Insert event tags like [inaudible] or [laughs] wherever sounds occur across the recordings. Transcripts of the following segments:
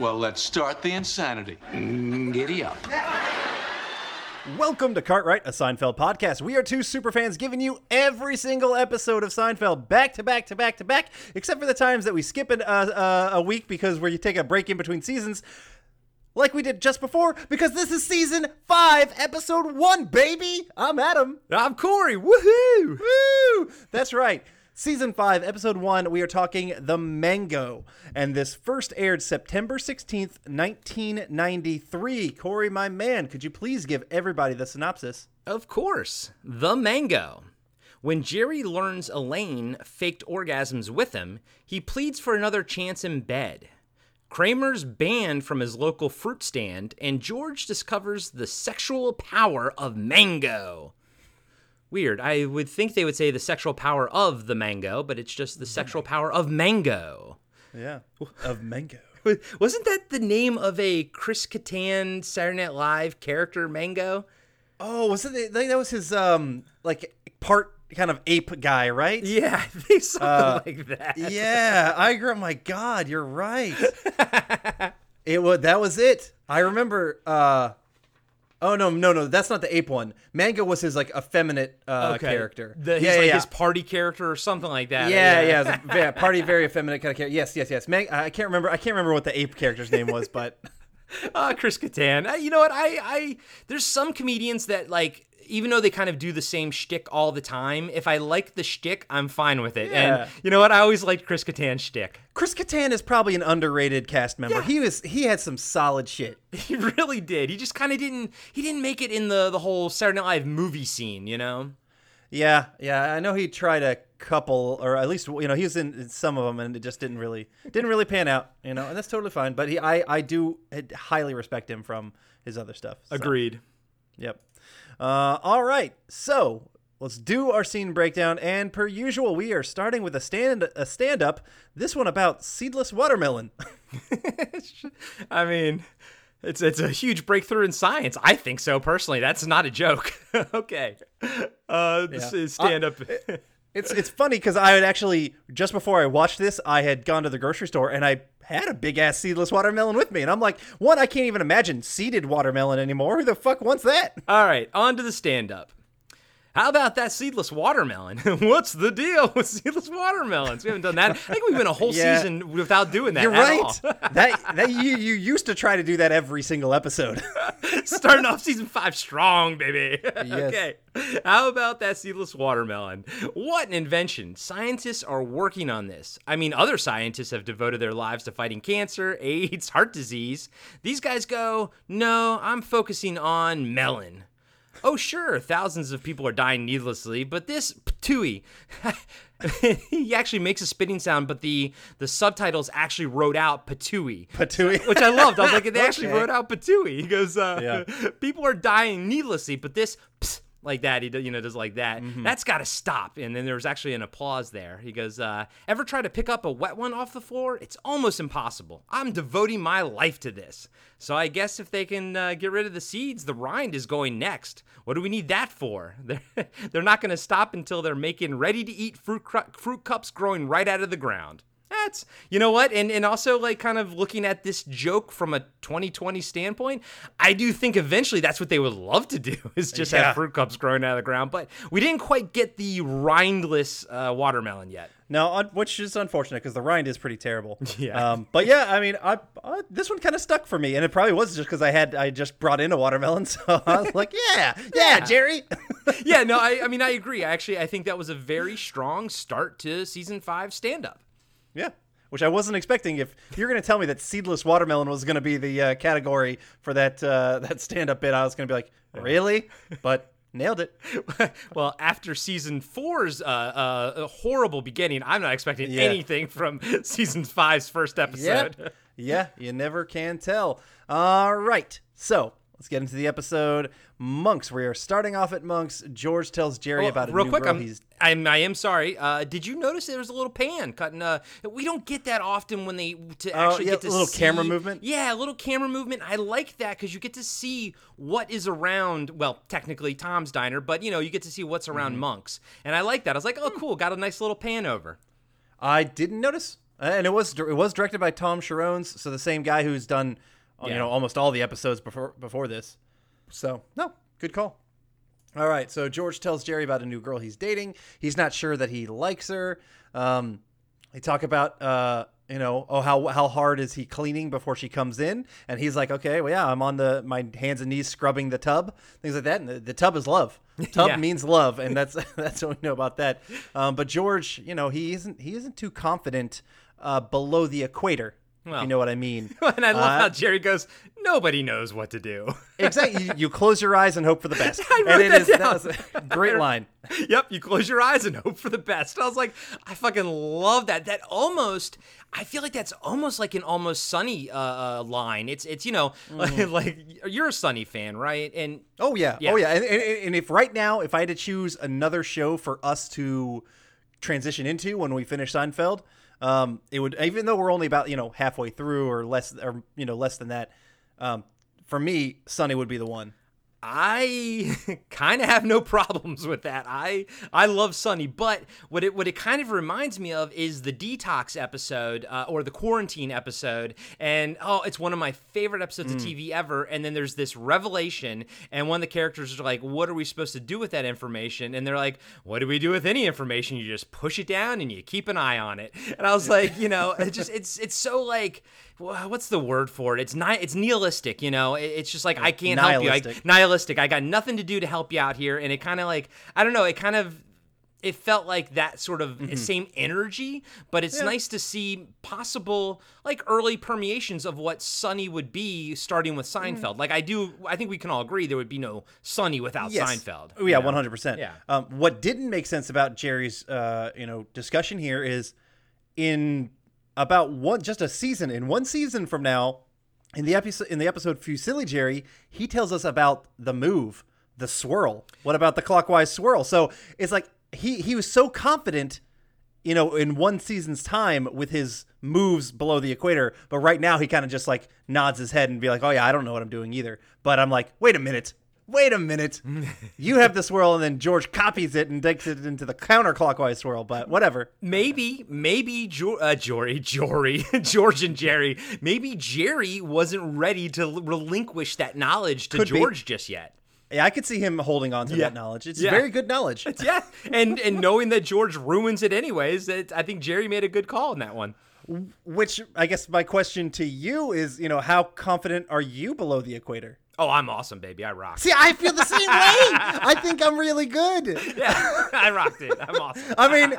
Well, let's start the insanity. Giddy up. Welcome to Cartwright, a Seinfeld podcast. We are two superfans giving you every single episode of Seinfeld back to back to back to back, except for the times that we skip an, uh, uh, a week because where you take a break in between seasons, like we did just before, because this is season five, episode one, baby. I'm Adam. I'm Corey. Woohoo! Woo! That's right. Season 5, Episode 1, we are talking The Mango. And this first aired September 16th, 1993. Corey, my man, could you please give everybody the synopsis? Of course, the mango. When Jerry learns Elaine faked orgasms with him, he pleads for another chance in bed. Kramer's banned from his local fruit stand, and George discovers the sexual power of mango. Weird. I would think they would say the sexual power of the mango, but it's just the sexual power of mango. Yeah. Of Mango. [laughs] Wasn't that the name of a Chris Kattan Saturday Night Live character, Mango? Oh, was it? That was his, um, like, part kind of ape guy, right? Yeah, [laughs] I think something like that. Yeah, I agree. My God, you're right. [laughs] it was that was it. I remember. uh Oh no, no, no! That's not the ape one. Mango was his like effeminate uh, character. The, he's yeah, like yeah, his party character or something like that. yeah, yeah, yeah, [laughs] a very- party, very effeminate kind of character. Yes, yes, yes. Man- I can't remember. I can't remember what the ape character's name was, but Uh, [laughs] Chris Kattan. Uh, you know what? I, I, there's some comedians that like, even though they kind of do the same shtick all the time, if I like the shtick, I'm fine with it. Yeah. And you know what? I always liked Chris Kattan's shtick. Chris Kattan is probably an underrated cast member. Yeah. He was. He had some solid shit. [laughs] He really did. He just kind of didn't. He didn't make it in the the whole Saturday Night Live movie scene. You know. Yeah, yeah. I know he tried a couple, or at least you know he was in some of them, and it just didn't really didn't really pan out. You know, and that's totally fine. But he, I, I do highly respect him from his other stuff. so. Agreed. Yep. Uh, all right. So let's do our scene breakdown, and per usual, we are starting with a stand a stand up. This one about seedless watermelon. [laughs] [laughs] I mean, it's it's a huge breakthrough in science. I think so personally. That's not a joke. [laughs] okay. Uh, this Yeah. is stand up. It's it's funny because I had actually just before I watched this, I had gone to the grocery store and I had a big ass seedless watermelon with me, and I'm like, one, I can't even imagine seeded watermelon anymore. Who the fuck wants that? All right, on to the stand up. How about that seedless watermelon? [laughs] What's the deal with seedless watermelons? We haven't done that. I think we've been a whole [laughs] Yeah. season without doing that. You're right. [laughs] that that you you used to try to do that every single episode. Starting off season five strong, baby. okay. How about that seedless watermelon? What an invention. Scientists are working on this. I mean, other scientists have devoted their lives to fighting cancer, AIDS, heart disease. These guys go, no, I'm focusing on melon. Oh, sure, thousands of people are dying needlessly, but this Patooey, [laughs] he actually makes a spitting sound, but the the subtitles actually wrote out Patooey. Patooey. Which I loved. I was like, they [laughs] actually wrote out Patooey. He goes, uh, Yeah. [laughs] people are dying needlessly, but this like that, he you know does like that. Mm-hmm. That's got to stop. And then there was actually an applause there. He goes, uh, ever try to pick up a wet one off the floor? It's almost impossible. I'm devoting my life to this. So I guess if they can uh, get rid of the seeds, the rind is going next. What do we need that for? [laughs] They're they're not going to stop until they're making ready to eat fruit cru- fruit cups growing right out of the ground. You know what, and and also like kind of looking at this joke from a 2020 standpoint, I do think eventually that's what they would love to do [laughs] is just Yeah. have fruit cups growing out of the ground. But we didn't quite get the rindless uh, watermelon yet. No, which is unfortunate because the rind is pretty terrible. [laughs] Yeah. Um, but yeah, I mean, I, I this one kind of stuck for me, and it probably was just because I had I just brought in a watermelon, [laughs] so I was like, yeah, yeah, Jerry. yeah, no, I, I mean I agree. Actually, I think that was a very strong start to season five stand up. Yeah. Which I wasn't expecting. If you're going to tell me that seedless watermelon was going to be the uh, category for that uh, [laughs] that stand up bit, I was going to be like, really? But nailed it. [laughs] well, after season four's uh, uh, horrible beginning, I'm not expecting Yeah. anything from [laughs] season five's first episode. Yeah, yeah, you never can tell. All right, so let's get into the episode. Monks. We are starting off at Monks. George tells Jerry Well, about a real new quick, I'm, he's I'm I am sorry. Uh, did you notice there was a little pan cutting? Uh, we don't get that often when they to Oh, actually yeah, get to a little see- camera movement? Yeah, a little camera movement. I like that because you get to see what is around. Well, technically Tom's diner, but you know you get to see what's around Mm-hmm. Monks, and I like that. I was like, Hmm. oh, cool, got a nice little pan over. I didn't notice, Uh, and it was it was directed by Tom Cherones, so the same guy who's done uh, you Yeah. know almost all the episodes before before this. So no, good call. All right, so George tells Jerry about a new girl he's dating. He's not sure that he likes her. Um, they talk about uh, you know oh how how hard is he cleaning before she comes in, and he's like, okay, well yeah, I'm on the my hands and knees scrubbing the tub, things like that. And the, the tub is love. [laughs] Tub Yeah. means love, and that's [laughs] [laughs] that's what we know about that. Um, but George, you know, he isn't he isn't too confident uh, below the equator. Well. you know what I mean. [laughs] and I love Uh, how Jerry goes, nobody knows what to do. [laughs] exactly. You, you close your eyes and hope for the [laughs] best. I wrote and it that is that down. a great line. yep, you close your eyes and hope for the best. I was like, I fucking love that. That almost, I feel like that's almost like an almost sunny uh, uh, line. It's it's you know Mm-hmm. like, you're a Sunny fan, right? And Oh yeah, Yeah. oh yeah. And, and, and if right now, if I had to choose another show for us to transition into when we finish Seinfeld, um, it would even though we're only about you know halfway through or less or you know less than that. Um, for me, Sunny would be the one. I [laughs] kind of have no problems with that. I I love Sunny, but what it what it kind of reminds me of is the detox episode uh, or the quarantine episode, and oh, it's one of my favorite episodes of TV ever. And then there's this revelation, and one of the characters are like, "What are we supposed to do with that information?" And they're like, "What do we do with any information? You just push it down and you keep an eye on it." And I was like, you know, it just it's it's so like. Wha- What's the word for it? It's ni- It's nihilistic, you know. It's just like I can't help you. I, Nihilistic. I got nothing to do to help you out here, and it kind of like I don't know. It kind of it felt like that sort of Mm-hmm. same energy, but it's nice to see possible like early permeations of what Sunny would be starting with Mm. Seinfeld. Like I do, I think we can all agree there would be no Sunny without Seinfeld. Oh yeah, one hundred percent. Yeah. Um, what didn't make sense about Jerry's uh, you know discussion here is in about one just a season in one season from now in the episode in the episode Fusilli Jerry he tells us about the move the swirl. What about the clockwise swirl? So it's like he he was so confident you know, in one season's time with his moves below the equator. But right now, he kind of just like nods his head and be like, "Oh yeah, I don't know what I'm doing either." But I'm like, "Wait a minute, wait a minute, [laughs] you have the swirl," and then George copies it and takes it into the counterclockwise swirl. But whatever. Maybe, maybe jo- uh, Jory, Jory, [laughs] George and Jerry. Maybe Jerry wasn't ready to relinquish that knowledge to Could be. George just yet. Yeah, I could see him holding on to Yeah. that knowledge. It's Yeah. very good knowledge. [laughs] Yeah, and and knowing that George ruins it anyways, it, I think Jerry made a good call in that one. Which I guess my question to you is, you know, how confident are you below the equator? Oh, I'm awesome, baby. I rock. See, I feel the same way. [laughs] I think I'm really good. Yeah, I rocked it. I'm awesome. I mean,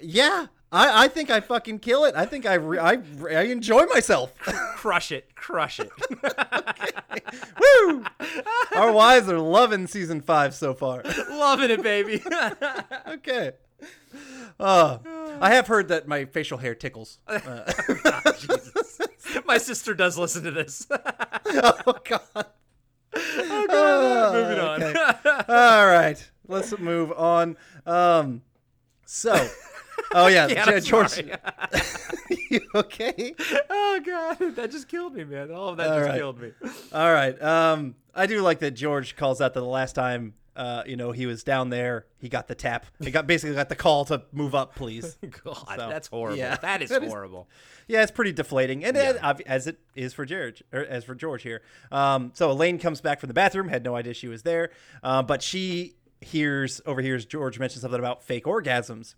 yeah, I, I think I fucking kill it. I think I, re- I, I enjoy myself. [laughs] Crush it, crush it. [laughs] Woo! Our wives are loving season five so far. Loving it, baby. Okay. Uh, I have heard that my facial hair tickles. Jesus. My sister does listen to this. oh God. Moving on. okay. [laughs] All right, let's move on. Um, so, oh yeah, [laughs] Yeah, George. [laughs] you okay? oh god, that just killed me, man. All of that All just right. killed me. All right. Um, I do like that George calls out that the last time, uh, you know, he was down there, he got the tap. He got basically got the call to move up, please. [laughs] God, So, that's horrible. yeah. that is [laughs] That is- horrible. Yeah, it's pretty deflating, and Yeah. it- as it is for George, or as for George here. Um, so Elaine comes back from the bathroom, had no idea she was there, uh, but she hears overhears George mention something about fake orgasms,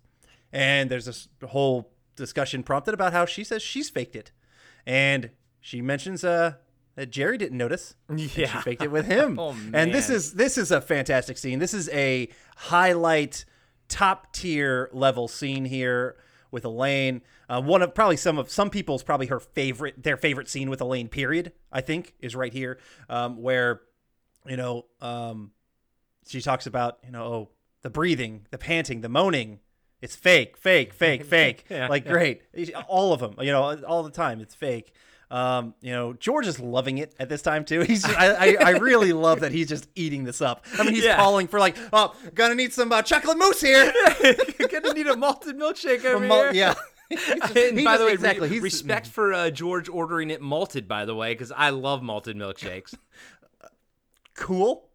and there's this whole discussion prompted about how she says she's faked it, and she mentions uh, that Jerry didn't notice. and she Yeah. faked it with him. [laughs] Oh, man! And this is this is a fantastic scene. This is a highlight, top tier level scene here with Elaine. Uh, one of probably some of some people's probably her favorite, their favorite scene with Elaine. Period. I think is right here, um, where you know um, she talks about you know oh, the breathing, the panting, the moaning. It's fake, fake, fake, [laughs] fake. Yeah, like yeah. great, all of them. You know, all the time. It's fake. Um, you know, George is loving it at this time too. [laughs] He's just, [laughs] I, I I really love that he's just eating this up. I mean, he's Yeah. calling for like, oh, gonna need some uh, chocolate mousse here. [laughs] Gonna need a malted milkshake over Mal- here. yeah. Just- And by the way, exactly. re- respect for uh, George ordering it malted. By the way, because I love malted milkshakes. cool.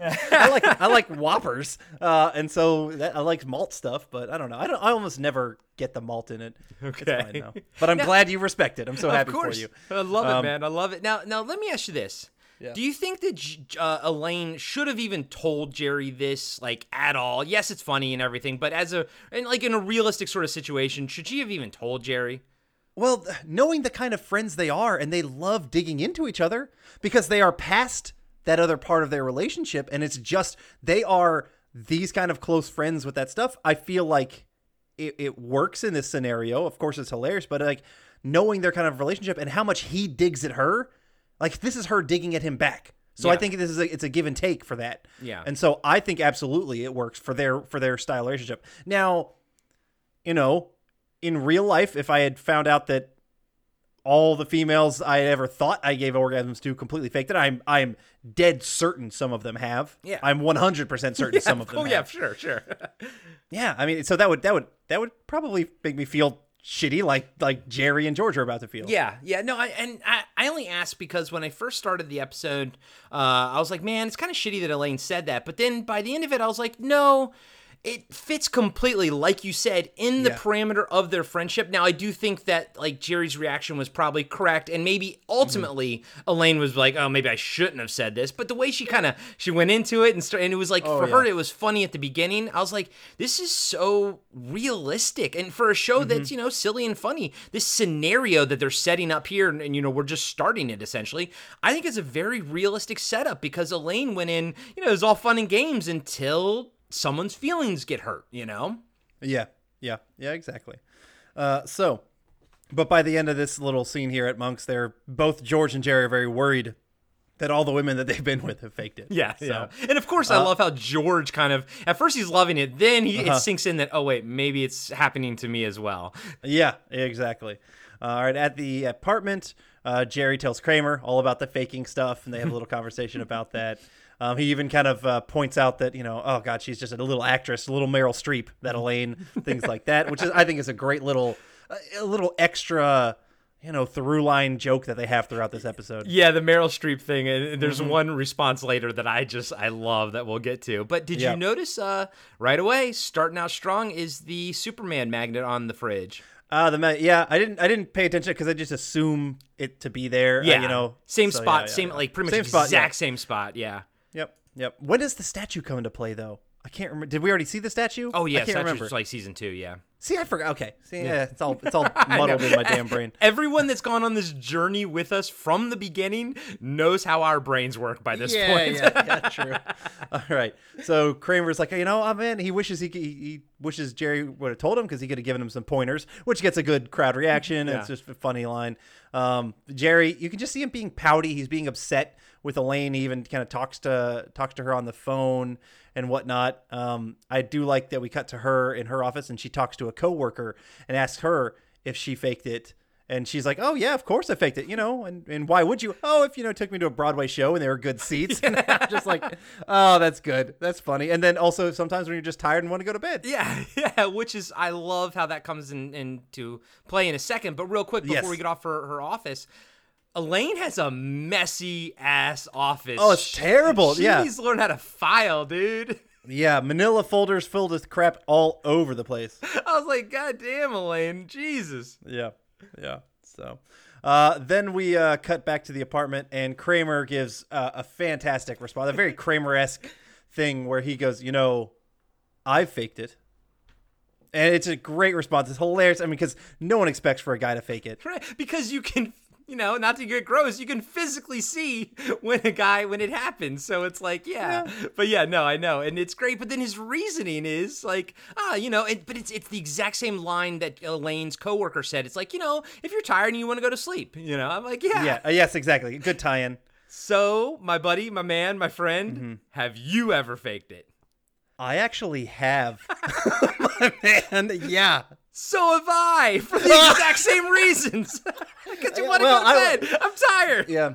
I like I [laughs] like Whoppers, uh, and so that, I like malt stuff, but I don't know. I don't. I almost never get the malt in it. It's Okay. fine. But I'm glad you respect it. I'm so happy of course, for you. I love it, Um, man. I love it. Now, now let me ask you this: Do you think that uh, Elaine should have even told Jerry this, like at all? Yes, it's funny and everything, but as a and like in a realistic sort of situation, should she have even told Jerry? Well, knowing the kind of friends they are, and they love digging into each other because they are past that other part of their relationship, and it's just they are these kind of close friends with that stuff. I feel like it, it works in this scenario. Of course, it's hilarious, but like knowing their kind of relationship and how much he digs at her, like this is her digging at him back. So I think this is a, it's a give and take for that. Yeah. And so I think absolutely it works for their for their style relationship. Now, you know, in real life, if I had found out that all the females I ever thought I gave orgasms to completely faked it, I'm I'm dead certain some of them have. Yeah. I'm 100% certain some of them have. oh yeah, sure, sure. [laughs] Yeah, I mean, so that would that would that would probably make me feel shitty like like Jerry and George are about to feel. Yeah, yeah, no, I, and I, I only asked because when I first started the episode, uh, I was like, man, it's kind of shitty that Elaine said that. But then by the end of it, I was like, no, it fits completely, like you said, in the Yeah. parameter of their friendship. Now, I do think that like Jerry's reaction was probably correct, and maybe ultimately Elaine was like, oh, maybe I shouldn't have said this. But the way she kind of she went into it and st- and it was like for oh, her, it was funny at the beginning. I was like, this is so realistic, and for a show mm-hmm. that's you know silly and funny, this scenario that they're setting up here, and, and, you know we're just starting it essentially. I think it's a very realistic setup because Elaine went in, you know, it was all fun and games until someone's feelings get hurt. You know. Yeah, yeah, yeah, exactly. Uh, so, but by the end of this little scene here at Monk's, they're both George and Jerry are very worried that all the women that they've been with have faked it. Yeah, so, yeah. And of course, I love how George kind of at first he's loving it, then he it sinks in that oh wait, maybe it's happening to me as well. Yeah, exactly. Uh, all right, at the apartment, uh, Jerry tells Kramer all about the faking stuff, and they have a little conversation about that. [laughs] Um, he even kind of uh, points out that you know, oh god, she's just a little actress, a little Meryl Streep, that Elaine, things like that, which is I think is a great little, a little extra, you know, through line joke that they have throughout this episode. Yeah, the Meryl Streep thing. And there's Mm-hmm. one response later that I just I love that we'll get to. But did Yeah. you notice uh right away, starting out strong is the Superman magnet on the fridge. Uh, the ma- yeah, I didn't I didn't pay attention because I just assume it to be there. uh, Yeah, you know, same so, spot, yeah, same yeah. like pretty much Same spot, exact yeah. same spot. Yeah. Yep. When does the statue come into play though? I can't remember. Did we already see the statue? Oh yeah, I can't remember. like season two. Yeah. See, I forgot. Okay, see, yeah, it's all it's all [laughs] muddled in my damn brain. [laughs] Everyone that's gone on this journey with us from the beginning knows how our brains work by this yeah, point. yeah, yeah, [laughs] true. All right. So Kramer's like, you know, oh man, he wishes he could- he, he wishes Jerry would have told him because he could have given him some pointers, which gets a good crowd reaction. Yeah. It's just a funny line. Um, Jerry, you can just see him being pouty. He's being upset with Elaine. He even kind of talks to talks to her on the phone and whatnot. Um, I do like that we cut to her in her office and she talks to a coworker and asks her if she faked it. And she's like, "Oh yeah, of course I faked it, you know. And and why would you? Oh, if you know, took me to a Broadway show and there were good seats. [laughs] And I'm just like, oh, that's good, that's funny. And then also sometimes when you're just tired and want to go to bed. Yeah, [laughs] yeah, which is I love how that comes in into play in a second. But real quick before Yes. we get off her, her office, Elaine has a messy ass office. Oh, it's terrible, She yeah. needs to learn how to file, dude. [laughs] Yeah, Manila folders filled with crap all over the place. [laughs] I was like, God damn, Elaine, Jesus. Yeah, yeah. So uh, then we uh, cut back to the apartment, and Kramer gives uh, a fantastic response, a very [laughs] Kramer esque thing where he goes, "You know, I faked it." And it's a great response. It's hilarious. I mean, because no one expects for a guy to fake it. Right? Because you can, you know, not to get gross, you can physically see [laughs] when a guy when it happens. So it's like, yeah. But yeah, no, I know, and it's great. But then his reasoning is like, ah, you know, it, but it's it's the exact same line that Elaine's coworker said. It's like, you know, if you're tired and you want to go to sleep, you know, I'm like, yeah. Yeah. uh, yes, exactly. Good tie-in. So, my buddy, my man, my friend, Mm-hmm. have you ever faked it? I actually have, [laughs] my man. Yeah, So have I, for the [laughs] exact same reasons. [laughs] Because you want to well, go I- to bed. I'm tired. Yeah.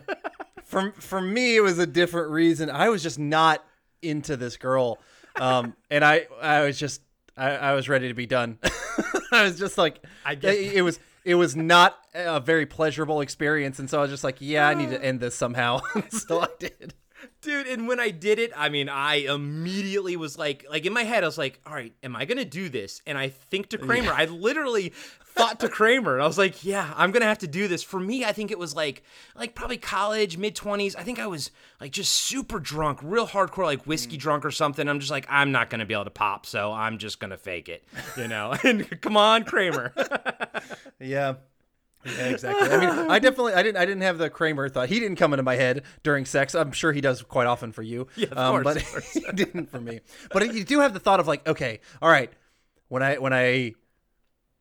For for me, it was a different reason. I was just not into this girl, um, [laughs] and I I was just I, I was ready to be done. I was just like, I get it, it was it was not a very pleasurable experience, and so I was just like, yeah, I need to end this somehow. so I did. Dude, and when I did it, I mean, I immediately was like, like in my head, I was like, all right, am I gonna do this? And I think to Kramer, I literally thought to Kramer, and I was like, yeah, I'm gonna have to do this. For me, I think it was like, like probably college, mid twenties. I think I was like just super drunk, real hardcore, like whiskey mm. drunk or something. I'm just like, I'm not gonna be able to pop, so I'm just gonna fake it, you know. [laughs] [laughs] and come on, Kramer. [laughs] Yeah. Yeah, exactly. I mean, [laughs] I definitely, I didn't, I didn't have the Kramer thought. He didn't come into my head during sex. I'm sure he does quite often for you. Yeah, of um, course, but of course. [laughs] he didn't for me. But you do have the thought of like, okay, all right, when I, when I,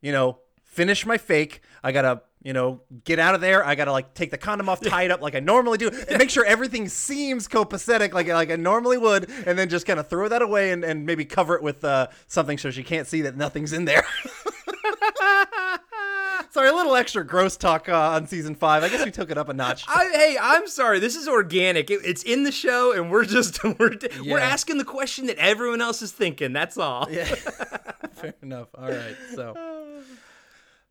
you know, finish my fake, I gotta, you know, get out of there. I gotta like take the condom off, tie it up like I normally do, and make sure everything seems copacetic like like I normally would, and then just kind of throw that away and, and maybe cover it with uh, something so she can't see that nothing's in there. [laughs] Sorry, a little extra gross talk uh, on season five. I guess we took it up a notch. [laughs] I, hey, I'm sorry. This is organic. It- it's in the show, and we're just [laughs] we're we're asking the question that everyone else is thinking. That's all. Yeah. [laughs] Fair enough. All right. So.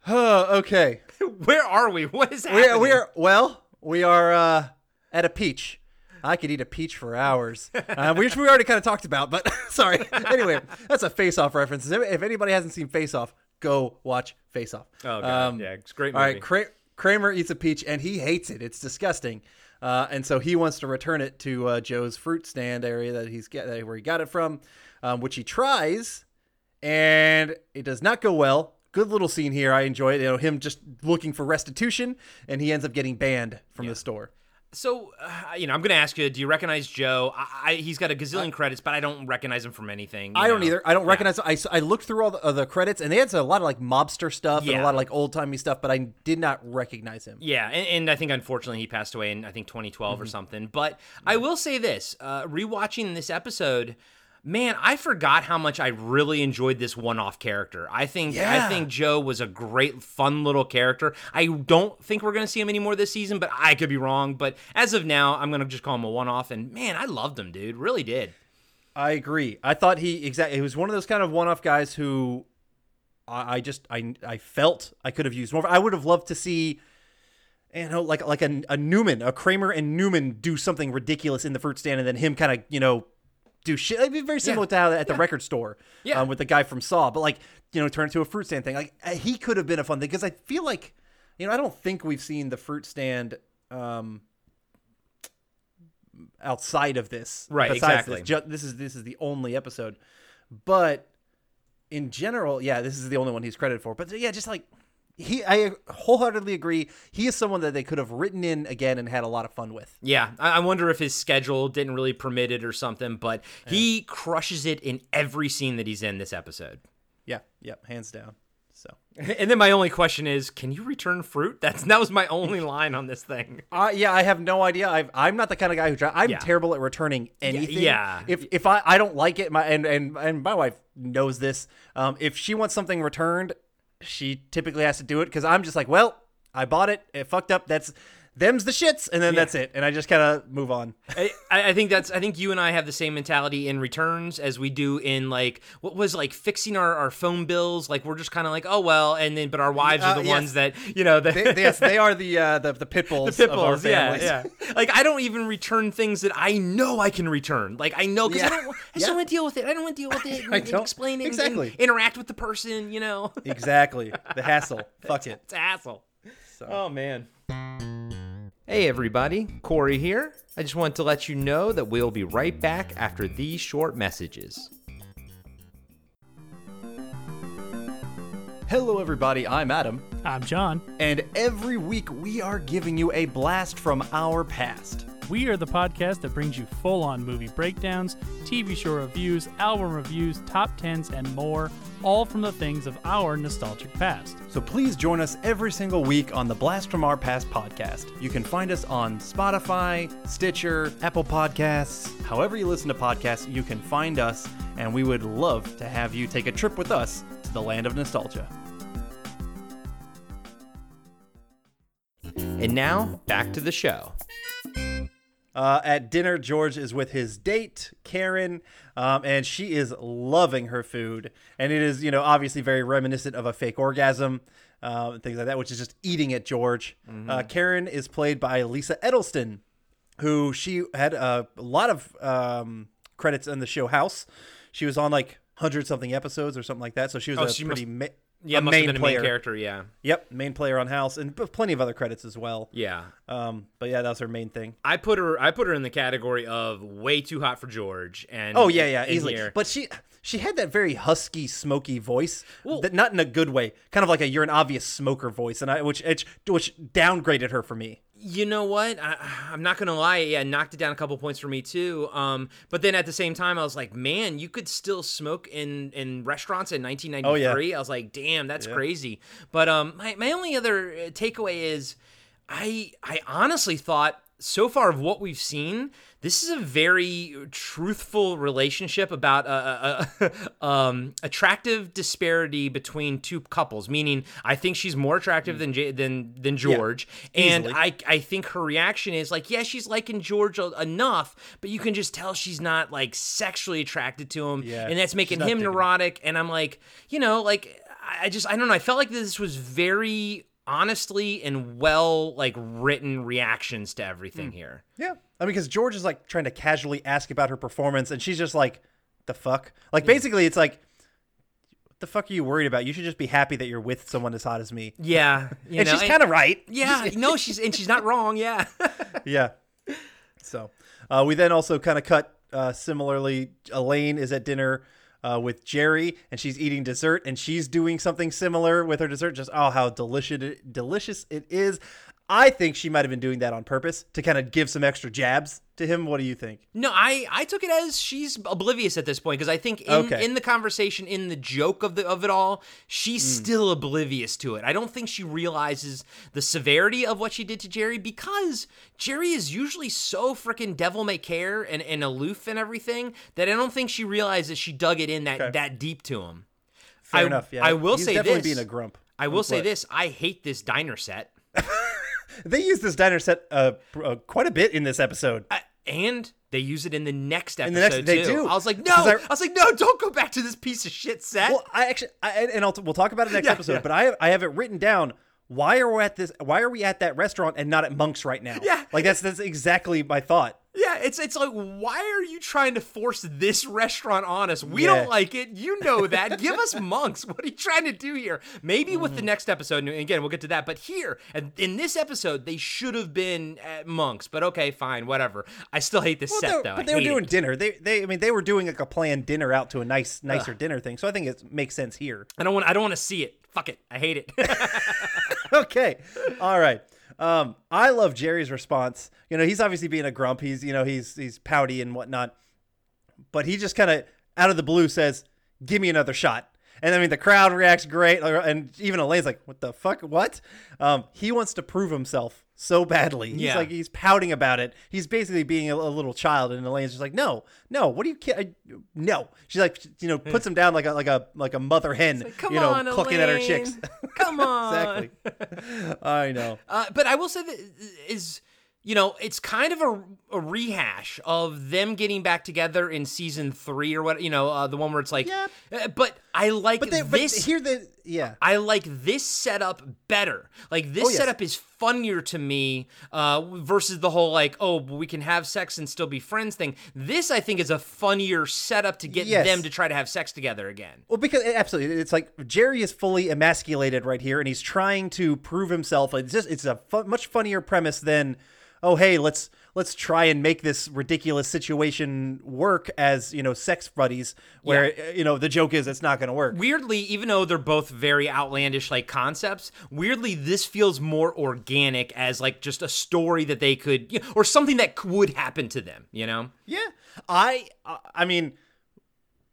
Oh, okay. Where are we? What is We're, we are well. We are uh, at a peach. I could eat a peach for hours, uh, which we already kind of talked about. But sorry. Anyway, that's a Face Off reference. If anybody hasn't seen Face Off, go watch Face Off. Oh, God. Yeah, it's great All right, movie. Kra- Kramer eats a peach and he hates it. It's disgusting. Uh, and so he wants to return it to uh, Joe's fruit stand area that he's get where he got it from, um, which he tries, and it does not go well. Good little scene here. I enjoy it. You know, him just looking for restitution, and he ends up getting banned from the store. So, uh, you know, I'm going to ask you: Do you recognize Joe? I, I, he's got a gazillion credits, but I don't recognize him from anything. I don't either. I don't Yeah. recognize. I, I looked through all the, uh, the credits, and they had a lot of like mobster stuff and a lot of like old timey stuff, but I did not recognize him. Yeah, and, and I think unfortunately he passed away in I think 2012 Mm-hmm. or something. But I will say this: uh, rewatching this episode, man, I forgot how much I really enjoyed this one-off character. I think I think Joe was a great, fun little character. I don't think we're gonna see him anymore this season, but I could be wrong. But as of now, I'm gonna just call him a one-off. And man, I loved him, dude. Really did. I agree. I thought he exactly. He was one of those kind of one-off guys who I, I just I I felt I could have used more. I would have loved to see, you know, like like a, a Newman, a Kramer and Newman do something ridiculous in the fruit stand, and then him kind of you know do shit. It'd be very similar to how at the record store, Yeah. um, with the guy from Saw, but like you know, turn it to a fruit stand thing. Like uh, he could have been a fun thing because I feel like, you know, I don't think we've seen the fruit stand. Um, outside of this Right, besides exactly. this, this is this is the only episode but in general yeah this is the only one he's credited for but yeah just like he i wholeheartedly agree he is someone that they could have written in again and had a lot of fun with Yeah, I I wonder if his schedule didn't really permit it or something, but he crushes it in every scene that he's in this episode. yeah yeah hands down so [laughs] And then my only question is, can you return fruit? That's that was my only [laughs] line on this thing. uh, yeah i have no idea I've, i'm not the kind of guy who try i'm Yeah. terrible at returning anything yeah. if if i i don't like it my and and, and my wife knows this um if she wants something returned she typically has to do it because i'm just like well i bought it. It fucked up. That's them's the shits and then that's it and i just kind of move on I, I think that's I think you and I have the same mentality in returns as we do in like what was like fixing our, our phone bills. Like we're just kind of like oh well, and then but our wives are Uh, the yes. ones that you know that they, yes, they are the uh, the the pit bulls, [laughs] pit of our bulls. Yeah, yeah. Like I don't even return things that I know I can return. Like I know because I don't. I just Yeah. don't want to deal with it. I don't want to deal with it. [laughs] And, and explain it. exactly. And interact with the person. You know. exactly. The hassle. [laughs] Fuck it. It's a hassle. Oh man. Hey everybody, Corey here. I just want to let you know that we'll be right back after these short messages. Hello, everybody. I'm Adam, I'm John. and every week we are giving you a blast from our past. We are the podcast that brings you full on movie breakdowns, TV show reviews, album reviews, top tens, and more, all from the things of our nostalgic past. So please join us every single week on the Blast from Our Past podcast. You can find us on Spotify, Stitcher, Apple Podcasts. However, you listen to podcasts, you can find us, and we would love to have you take a trip with us to the land of nostalgia. And now, back to the show. Uh, at dinner, George is with his date, Karen, um, and she is loving her food. And it is, you know, obviously very reminiscent of a fake orgasm, uh, and things like that, which is just eating at George. Uh, Karen is played by Lisa Edelstein, who she had a lot of um, credits in the show House. She was on like hundred something episodes or something like that. So she was Oh, a she pretty must- ma- Yeah, must main have been player. a main character. Yeah, Yep, main player on House, and plenty of other credits as well. yeah. Um, but yeah, that was her main thing. I put her. I put her in the category of way too hot for George. And Oh yeah, yeah, easily. here- But she she had that very husky, smoky voice, Well- that not in a good way, kind of like a you're an obvious smoker voice, and I which which, which downgraded her for me. You know what? I, I'm not gonna lie. Yeah, knocked it down a couple points for me too. Um, but then at the same time, I was like, man, you could still smoke in in restaurants in 1993. Oh, yeah. I was like, damn, that's crazy. But um, my my only other uh, takeaway is, I I honestly thought so far of what we've seen, this is a very truthful relationship about a, a, a [laughs] um, attractive disparity between two couples. Meaning, I think she's more attractive than J- than than George, and. I I think her reaction is like, yeah, she's liking George enough, but you can just tell she's not like sexually attracted to him, Yeah, and that's making him digging it. neurotic. And I'm like, you know, like I just I don't know. I felt like this was very honestly and well like written reactions to everything Hmm. here. Yeah, I mean, because George is like trying to casually ask about her performance, and she's just like, "The fuck!" Like basically, it's like, "What the fuck are you worried about? You should just be happy that you're with someone as hot as me." Yeah, you [laughs] and know, she's kind of right. [laughs] yeah. no, she's and she's not [laughs] wrong. Yeah. yeah. So uh, we then also kind of cut uh, similarly. Elaine is at dinner uh, with Jerry, and she's eating dessert, and she's doing something similar with her dessert. Just oh, how delicious delicious it is. I think she might have been doing that on purpose to kind of give some extra jabs to him. What do you think? No, I I took it as she's oblivious at this point because I think in, Okay. in the conversation, in the joke of the of it all, she's Hmm. still oblivious to it. I don't think she realizes the severity of what she did to Jerry because Jerry is usually so freaking devil may care and, and aloof and everything that I don't think she realizes she dug it in that Okay. that deep to him. Fair I, enough. Yeah, I will He's say definitely this. being a grump. I will say What? this. I hate this diner set. [laughs] They use this diner set uh, uh, quite a bit in this episode. I- and they use it in the next episode the next- they too. do. I was like, no. I- I, was like, no, don't go back to this piece of shit set. Well, I actually, I, and I'll, we'll talk about it next [laughs] Yeah, episode. yeah. But I, I have it written down. Why are we at this? Why are we at that restaurant and not at Monk's right now? Yeah. like that's that's exactly my thought. Yeah, it's it's like why are you trying to force this restaurant on us? We Yeah. don't like it. You know that. [laughs] Give us monks. What are you trying to do here? Maybe with the Mm. next episode, and again we'll get to that. But here, in this episode, they should have been at monks. But okay, fine, whatever. I still hate this Well, set though. but they were doing it. dinner. They, they, I mean, they were doing like a planned dinner out to a nice, nicer dinner thing. So I think it makes sense here. I don't want. I don't want to see it. Fuck it. I hate it. [laughs] [laughs] okay. All right. Um, I love Jerry's response. You know, he's obviously being a grump. He's, you know, he's he's pouty and whatnot. But he just kind of out of the blue says, "Give me another shot." And I mean, the crowd reacts great, and even Elaine's like, "What the fuck? What?" Um, he wants to prove himself so badly. He's Yeah. like, he's pouting about it. He's basically being a, a little child, and Elaine's just like, "No, no, what do you? I- no." She's like, you know, puts him down like a like a like a mother hen, Come you know, on, clucking at her chicks. Elaine. [laughs] Come on. exactly. [laughs] I know. Uh, but I will say that is, you know, it's kind of a, a rehash of them getting back together in season three or what, you know, uh, the one where it's like, Yeah. uh, but I like But, they, but this. here the yeah. I like this setup better. Like this Oh, yes. setup is funnier to me uh, versus the whole like, oh, but we can have sex and still be friends thing. This I think is a funnier setup to get Yes. them to try to have sex together again. Well, because absolutely, it's like Jerry is fully emasculated right here, and he's trying to prove himself. It's just it's a fu- much funnier premise than, oh hey, let's let's try and make this ridiculous situation work as you know sex buddies, where uh, you know the joke is it's not going to work. weirdly even though they're both very outlandish like concepts weirdly this feels more organic as like just a story that they could you know, or something that would happen to them you know Yeah, I I- I mean,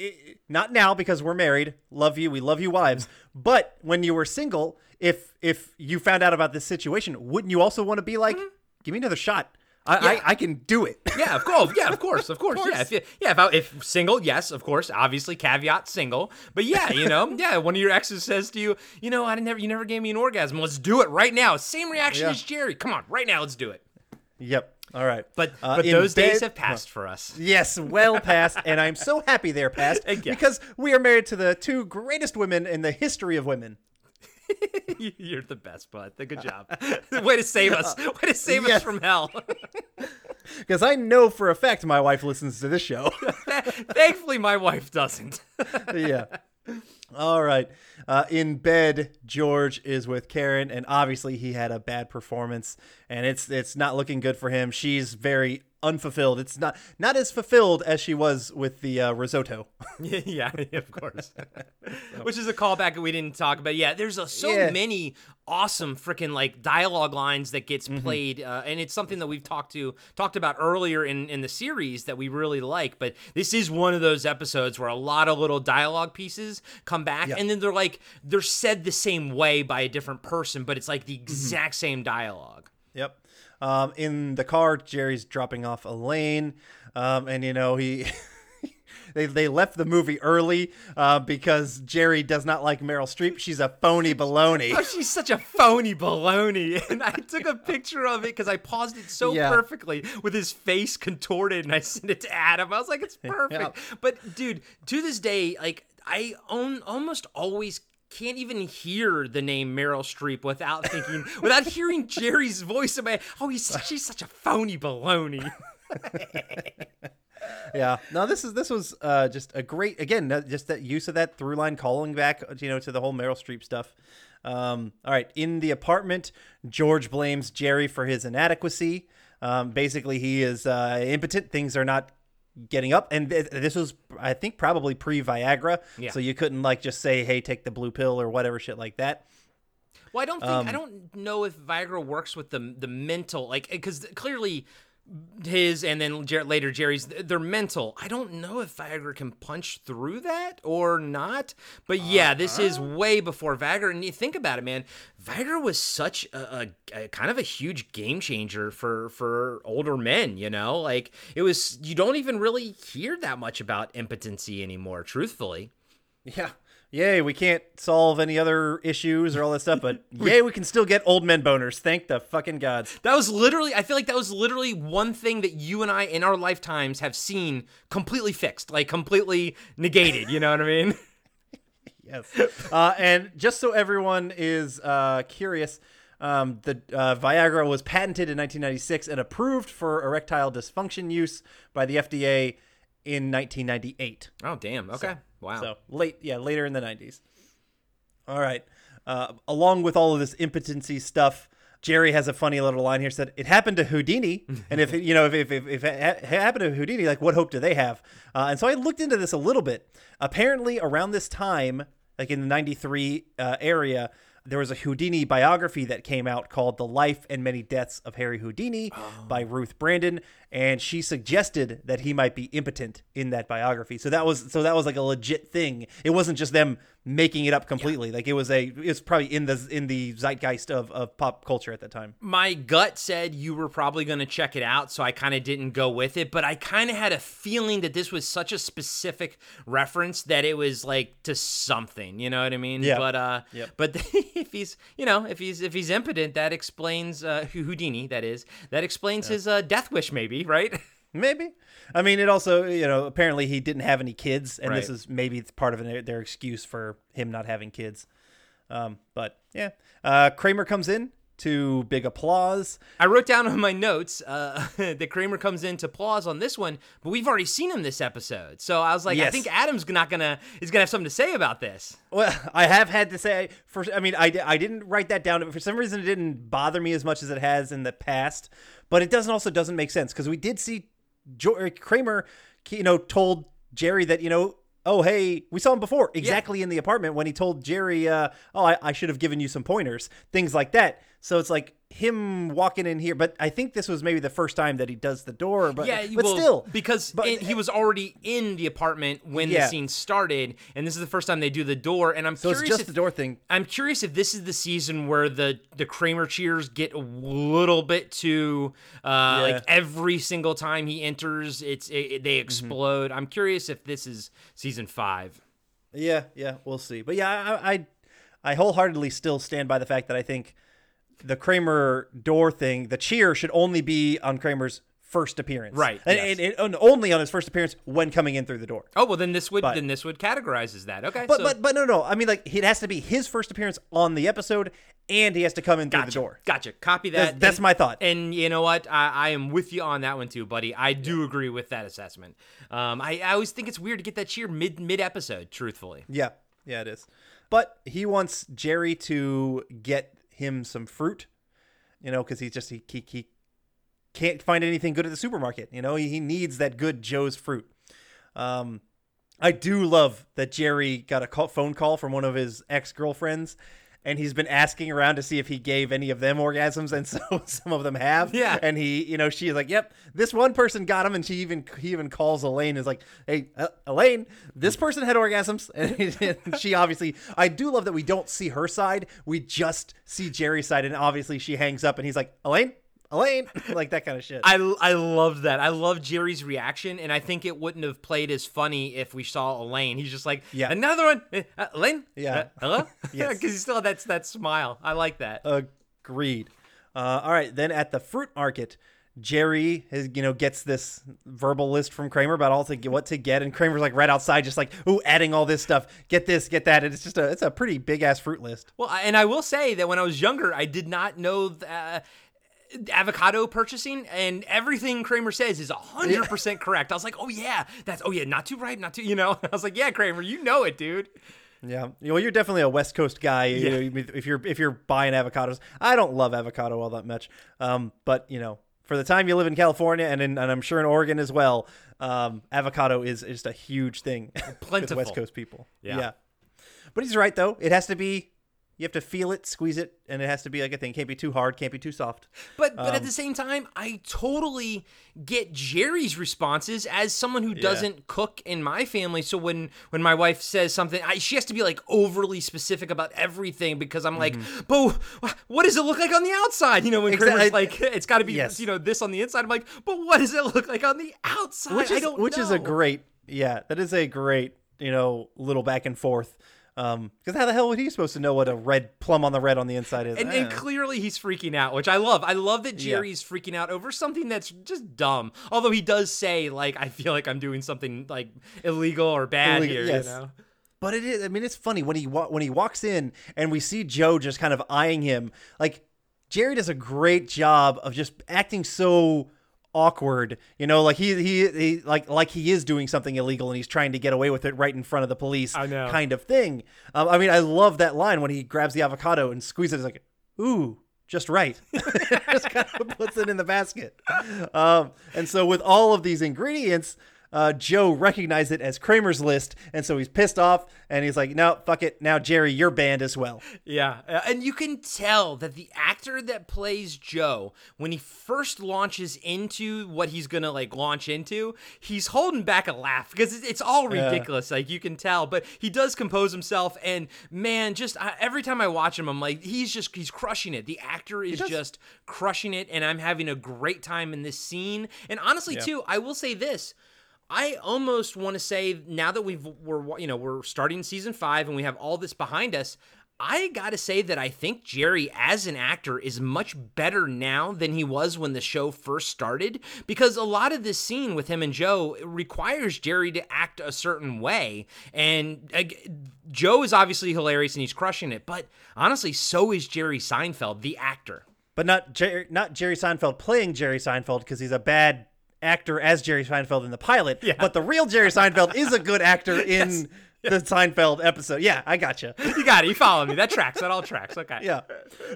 i not now because we're married. Love you, we love you, wives. [laughs] But when you were single, if if you found out about this situation, wouldn't you also want to be like, give me another shot? I, Yeah. I, I can do it. [laughs] Yeah, of course. Yeah, of course, of [laughs] course. Yeah, if yeah. If, I, if single, yes, of course. Obviously, caveat single. But yeah, you know, [laughs] yeah. One of your exes says to you, you know, I never, you never gave me an orgasm. Let's do it right now. Same reaction Yeah. as Jerry. Come on, right now, let's do it. yep. All right. But Uh, but those days bed- have passed for us. Yes, well past, and I'm so happy they're past Yeah. because we are married to the two greatest women in the history of women. [laughs] You're the best, bud. Good job. [laughs] Way to save us. Way to save Yes. us from hell. [laughs] Because I know for a fact my wife listens to this show. Thankfully, my wife doesn't. yeah. All right. Uh, in bed, George is with Karen, and obviously he had a bad performance, and it's it's not looking good for him. She's very unfulfilled. It's not not as fulfilled as she was with the uh, risotto. [laughs] [laughs] yeah, of course. [laughs] Which is a callback that we didn't talk about. Yeah, there's a, so Yeah. many awesome freaking like dialogue lines that gets Mm-hmm. played, uh, and it's something that we've talked to talked about earlier in in the series that we really like. But this is one of those episodes where a lot of little dialogue pieces come back, Yeah. and then they're like they're said the same way by a different person, but it's like Mm-hmm. the exact same dialogue. Um, in the car, Jerry's dropping off Elaine, um, and you know he. [laughs] They, they left the movie early uh, because Jerry does not like Meryl Streep. She's a phony baloney. Oh, she's such a phony baloney. [laughs] And I took a picture of it because I paused it so Yeah. perfectly with his face contorted and I [laughs] sent it to Adam. I was like, it's perfect. But dude, to this day, like I own almost always can't even hear the name Meryl Streep without thinking, without hearing Jerry's voice my oh, he's she's such a phony baloney. [laughs] yeah. No this is this was uh just a great again just that use of that through line calling back you know to the whole meryl streep stuff. Um all right. In the apartment george blames jerry for his inadequacy. Um basically he is uh impotent. Things are not getting up and th- this was i think probably pre viagra Yeah. so you couldn't like just say hey take the blue pill or whatever shit like that Well, I don't think Um, I don't know if Viagra works with the the mental like because clearly his and then Jer- later Jerry's they're mental. I don't know if Viagra can punch through that or not. But yeah, this is Uh-huh. way before Viagra. And you think about it, man. Viagra was such a, a, a kind of a huge game changer for for older men. You know, like it was. You don't even really hear that much about impotency anymore. Truthfully. yeah yay we can't solve any other issues or all that stuff but [laughs] yay we can still get old men boners thank the fucking gods That was literally, I feel like that was literally one thing that you and I in our lifetimes have seen completely fixed, like completely negated. You know what I mean? [laughs] Yes. Uh, and just so everyone is uh, curious, um, the uh, Viagra was patented in 1996 and approved for erectile dysfunction use by the FDA in 1998. Oh, damn. Okay. Wow. So late, yeah, later in the 90s. All right. Uh, along with all of this impotency stuff, Jerry has a funny little line here. Said it happened to Houdini, and if you know if if, if, if it happened to Houdini, like what hope do they have? Uh, and so I looked into this a little bit. Apparently, around this time, like in the '93 uh, area, there was a Houdini biography that came out called "The Life and Many Deaths of Harry Houdini" by oh. Ruth Brandon, and she suggested that he might be impotent in that biography. So that was so that was like a legit thing. It wasn't just them making it up completely. Like it was a it's probably in the in the zeitgeist of, of pop culture at that time. My gut said you were probably going to check it out, so I kind of didn't go with it. But I kind of had a feeling that this was such a specific reference that it was like to something. You know what I mean? Yeah. But uh, Yep. but [laughs] if he's you know if he's if he's impotent, that explains uh, Houdini. That is that explains his uh, death wish, maybe right? [laughs] Maybe. I mean, it also, you know, apparently he didn't have any kids, and this is maybe part of their, their excuse for him not having kids. Um, but yeah, uh, Kramer comes in to big applause. I wrote down on my notes uh, [laughs] that Kramer comes in to applause on this one, but we've already seen him this episode. So I was like, I think Adam's not gonna is gonna have something to say about this. Well, I have had to say for I mean I, I didn't write that down but for some reason it didn't bother me as much as it has in the past but it doesn't also doesn't make sense because we did see Kramer you know told Jerry that you know oh hey we saw him before exactly in the apartment when he told Jerry uh, oh I, I should have given you some pointers things like that. So it's like him walking in here, but I think this was maybe the first time that he does the door. But yeah, but well, still, because but- it- he was already in the apartment when Yeah. the scene started, and this is the first time they do the door. And I'm so it's curious just if, the door thing. I'm curious if this is the season where the the Kramer cheers get a little bit too uh, Yeah. like every single time he enters, it's it, they explode. I'm curious if this is season five. Yeah, yeah, we'll see. But yeah, I, I, I wholeheartedly still stand by the fact that I think the Kramer door thing, the cheer, should only be on Kramer's first appearance, Right, And, yes. and, and- only on his first appearance when coming in through the door. Oh well, then this would But- then this would categorize as that. Okay, But so, but but no no, I mean like it has to be his first appearance on the episode, and he has to come in through Gotcha. the door. Gotcha. Copy that. That's- that's And- my thought. And you know what? I, I am with you on that one too, buddy. I do agree with that assessment. Um, I, I always think it's weird to get that cheer mid mid episode. Truthfully. Yeah, yeah, it is. But he wants Jerry to get him some fruit, you know, because he just he, he he can't find anything good at the supermarket. You know, he, he needs that good Joe's fruit. Um, I do love that Jerry got a call, phone call from one of his ex girlfriends. And he's been asking around to see if he gave any of them orgasms, and [laughs] so some of them have. Yeah. And he, you know, she's like, "Yep, this one person got him," and she even he even calls Elaine is like, "Hey, uh, Elaine, this person had orgasms," [laughs] and she obviously, I do love that we don't see her side, we just see Jerry's side, and obviously she hangs up, and he's like, "Elaine, Elaine," like that kind of shit. I, I loved that. I love Jerry's reaction, and I think it wouldn't have played as funny if we saw Elaine. He's just like, Yeah. another one, Eh, uh, Elaine, Yeah. Uh, hello, yeah, because he still had that that smile. I like that. Agreed. Uh, all right, then at the fruit market, Jerry has, you know gets this verbal list from Kramer about all to get, what to get, and Kramer's like right outside, just like ooh, adding all this stuff. Get this, get that. And it's just a it's a pretty big ass fruit list. Well, and I will say that when I was younger, I did not know th- uh, avocado purchasing, and everything Kramer says is hundred percent correct. I was like, oh yeah, that's oh yeah, not too ripe, not too, you know. [laughs] I was like, yeah, Kramer, you know it, dude. Yeah, you know, you're definitely a West Coast guy. You know, if you're if you're buying avocados, I don't love avocado all that much. Um, but you know, for the time you live in California and in, and I'm sure in Oregon as well, um, avocado is just a huge thing [laughs] with Plentiful. West Coast people. Yeah. Yeah. But he's right though. It has to be. You have to feel it, squeeze it, and it has to be like a thing. Can't be too hard, can't be too soft. But but Um, at the same time, I totally get Jerry's responses as someone who doesn't cook in my family. So when when my wife says something, I, she has to be like overly specific about everything because I'm like, but what does it look like on the outside? You know, when Exactly. Kramer's like, it's got to be Yes. you know this on the inside. I'm like, but what does it look like on the outside? which I is which is a great yeah that is a great you know little back and forth um because how the hell would he supposed to know what a red plum on the red on the inside is And, and clearly he's freaking out, which I love. I love that Yeah. Jerry's freaking out over something that's just dumb. Although he does say, like, I feel like I'm doing something like illegal or bad Illegal- here, yes. you know? But it is. I mean, it's funny when he wa- when he walks in and we see Joe just kind of eyeing him. Like Jerry does a great job of just acting so awkward. You know, like he he, he like like he is doing something illegal and he's trying to get away with it right in front of the police. I know. kind of thing. Um, I mean, I love that line when he grabs the avocado and squeezes it. It's like, ooh. Just right. [laughs] just kind of puts it in the basket. Um, and so, with all of these ingredients, uh, Joe recognized it as Kramer's list, and so he's pissed off, and he's like, "No, fuck it. Now, Jerry, you're banned as well." Yeah, uh, and you can tell that the actor that plays Joe, when he first launches into what he's gonna like launch into, he's holding back a laugh because it's- all ridiculous. Like you can tell, but he does compose himself, and man, just uh, every time I watch him, I'm like, he's just he's crushing it. The actor is just crushing it, and I'm having a great time in this scene. And honestly, too, I will say this. I almost want to say now that we've we're you know we're starting season five and we have all this behind us. I gotta say that I think Jerry, as an actor, is much better now than he was when the show first started. Because a lot of this scene with him and Joe requires Jerry to act a certain way, and uh, Joe is obviously hilarious and he's crushing it. But honestly, so is Jerry Seinfeld, the actor. But not Jerry, not Jerry Seinfeld playing Jerry Seinfeld because he's a bad actor as Jerry Seinfeld in the pilot. Yeah. But the real Jerry Seinfeld is a good actor [laughs] in the Seinfeld episode. Yeah, I gotcha. You You got it. You follow me. That tracks. That all tracks. Okay. Yeah.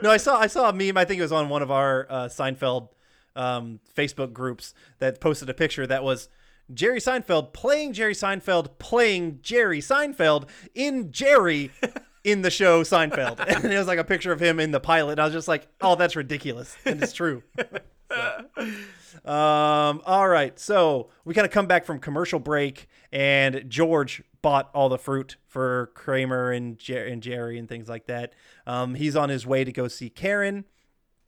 No, I saw I saw a meme. I think it was on one of our uh, Seinfeld um, Facebook groups that posted a picture that was Jerry Seinfeld playing Jerry Seinfeld playing Jerry Seinfeld in Jerry in the show Seinfeld, [laughs] and it was like a picture of him in the pilot. And I was just like, oh, that's ridiculous, and it's true. [laughs] Um, all right, so we kind of come back from commercial break, and George bought all the fruit for Kramer and, Jer- and Jerry and things like that. Um, he's on his way to go see Karen.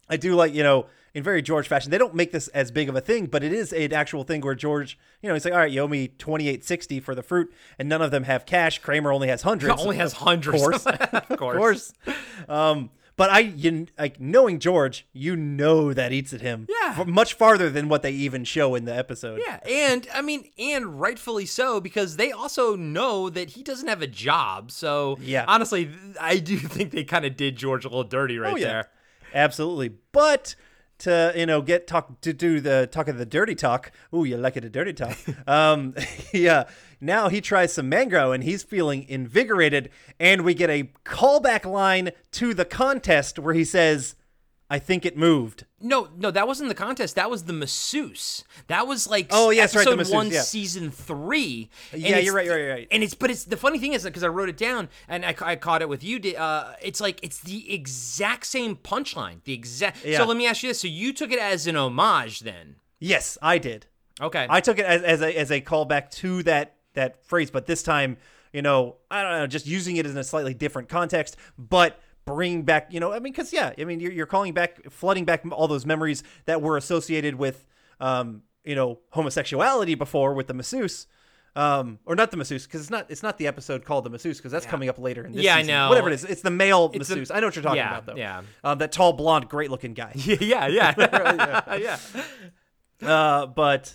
I do like, you know, in very George fashion, they don't make this as big of a thing, but it is an actual thing where George, you know, he's like, all right, you owe me twenty eight sixty for the fruit, and none of them have cash. Kramer only has hundreds. Only has of hundreds. course, [laughs] Of course. of course. course. Um, but I, you, like knowing George, you know that eats at him, Yeah. much farther than what they even show in the episode. Yeah, and I mean, and rightfully so because they also know that he doesn't have a job. So Yeah. honestly, I do [laughs] think they kind of did George a little dirty right Oh, yeah. there. absolutely. But to you know get talk to do the talk of the dirty talk. Ooh, you like it a dirty talk. [laughs] um, [laughs] yeah. Now he tries some mango and he's feeling invigorated, and we get a callback line to the contest where he says, "I think it moved." No, no, that wasn't the contest. That was the masseuse. That was like Oh, yes, right, the masseuse, one, yeah. season three. Yeah, you're right, you're right, you're right. And it's but it's the funny thing is because I wrote it down and I, I caught it with you. Uh, it's like it's the exact same punchline. The exact. Yeah. So let me ask you this: So you took it as an homage then? Yes, I did. Okay. I took it as, as a as a callback to that that phrase, but this time, you know, I don't know, just using it in a slightly different context, but bring back, you know, I mean, because yeah, I mean, you're, you're calling back, flooding back all those memories that were associated with, um, you know, homosexuality before with the masseuse. Um, or not the masseuse because it's not it's not the episode called the masseuse because that's coming up later in this Yeah, I know. Whatever it is, it's the male It's masseuse. I know what you're talking yeah, about though. yeah. um, that tall, blonde, great looking guy. [laughs] yeah, yeah, yeah. [laughs] [laughs] Uh, but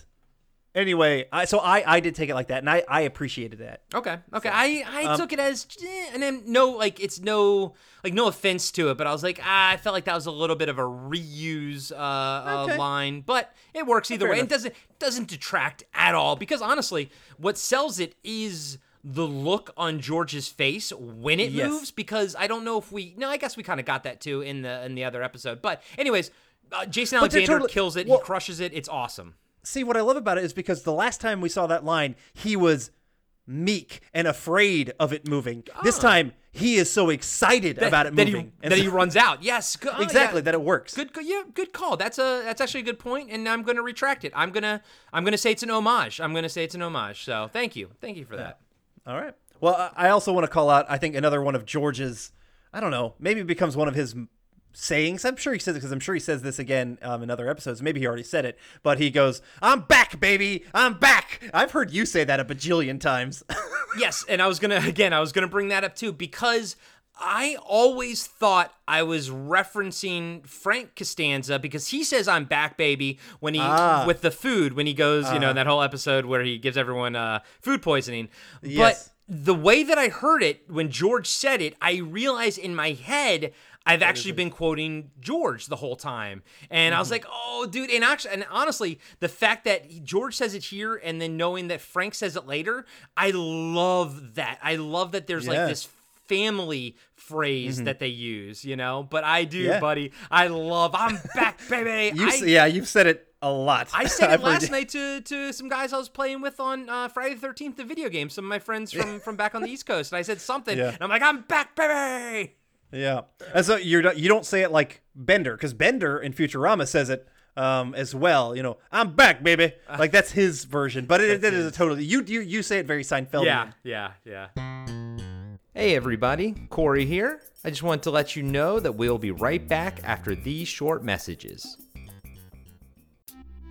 anyway, I so I I did take it like that, and I I appreciated that. Okay. Okay. I I um, took it as eh, and then no like it's no like no offense to it, but I was like ah, I felt like that was a little bit of a reuse uh, Okay. uh line, but it works either Fair way. It doesn't doesn't detract at all because honestly, what sells it is the look on George's face when it Yes. moves because I don't know if we no I guess we kind of got that too in the in the other episode. But anyways, uh, Jason Alexander totally- kills it. well- he crushes it. It's awesome. See, what I love about it is because the last time we saw that line, he was meek and afraid of it moving. This ah. time, he is so excited about it that moving. He, And that so- he runs out. Yes, go- oh, yeah. exactly that it works. Good, good, yeah, good call. That's a that's actually a good point, and I'm going to retract it. I'm gonna I'm gonna say it's an homage. I'm gonna say it's an homage. So thank you, thank you for that. All right. Well, I also want to call out. I think another one of George's. I don't know. Maybe becomes one of his sayings. I'm sure he says it because I'm sure he says this again um, in other episodes. Maybe he already said it, but he goes, "I'm back, baby. I'm back." I've heard you say that a bajillion times. [laughs] yes, and I was gonna again, I was gonna bring that up too because I always thought I was referencing Frank Costanza because he says I'm back, baby, when he Ah. with the food when he goes, you know, that whole episode where he gives everyone uh, food poisoning. Yes. But the way that I heard it when George said it, I realized in my head I've actually been quoting George the whole time, and I was like, "Oh, dude!" And actually, and honestly, the fact that George says it here, and then knowing that Frank says it later, I love that. I love that there's Yeah. like this family phrase that they use, you know. But I do, Yeah. buddy. I love. I'm back, [laughs] baby. You, I, yeah, you've said it a lot. I [laughs] said it last night to, to some guys I was playing with on uh, Friday the Thirteenth, the video game. Some of my friends from [laughs] from back on the East Coast, and I said something, Yeah. and I'm like, "I'm back, baby." Yeah, and so you're not- you don't say it like Bender because Bender in Futurama says it um, as well. You know, I'm back, baby. Like that's his version, but it, it is a totally you you you say it very Seinfeldian. Yeah, yeah, yeah. Hey, everybody, Corey here. I just want to let you know that we'll be right back after these short messages.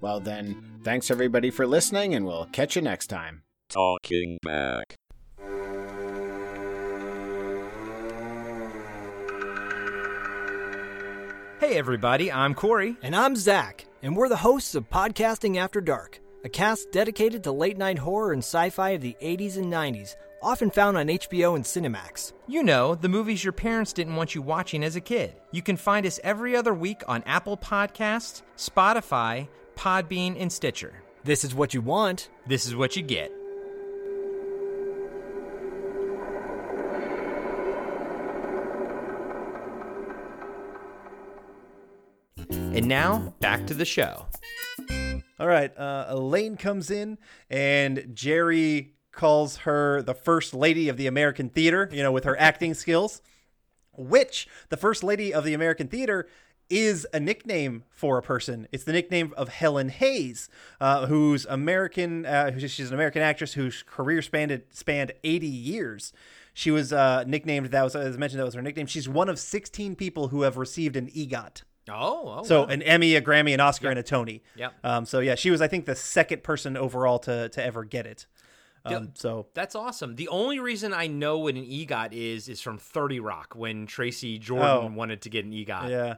well then, thanks everybody for listening, and we'll catch you next time. Talking back. Hey, everybody, I'm Corey. And I'm Zach, and we're the hosts of Podcasting After Dark, a cast dedicated to late night horror and sci fi of the 80s and 90s, often found on HBO and Cinemax. You know, the movies your parents didn't want you watching as a kid. You can find us every other week on Apple Podcasts, Spotify, Podbean, and Stitcher. This is what you want. This is what you get. And now, back to the show. All right. Uh, Elaine comes in, and Jerry calls her the first lady of the American theater, you know, with her acting skills, which the first lady of the American theater is a nickname for a person. It's the nickname of Helen Hayes, uh, who's American. Uh, she's an American actress whose career spanned spanned 80 years. She was uh, nicknamed. That was as mentioned. That was her nickname. She's one of 16 people who have received an EGOT. Oh, oh so wow. an Emmy, a Grammy, an Oscar, and a Tony. Yep. Um, so yeah, she was I think the second person overall to to ever get it. Um, so That's awesome. The only reason I know what an EGOT is is from 30 Rock when Tracy Jordan Oh. wanted to get an EGOT. yeah,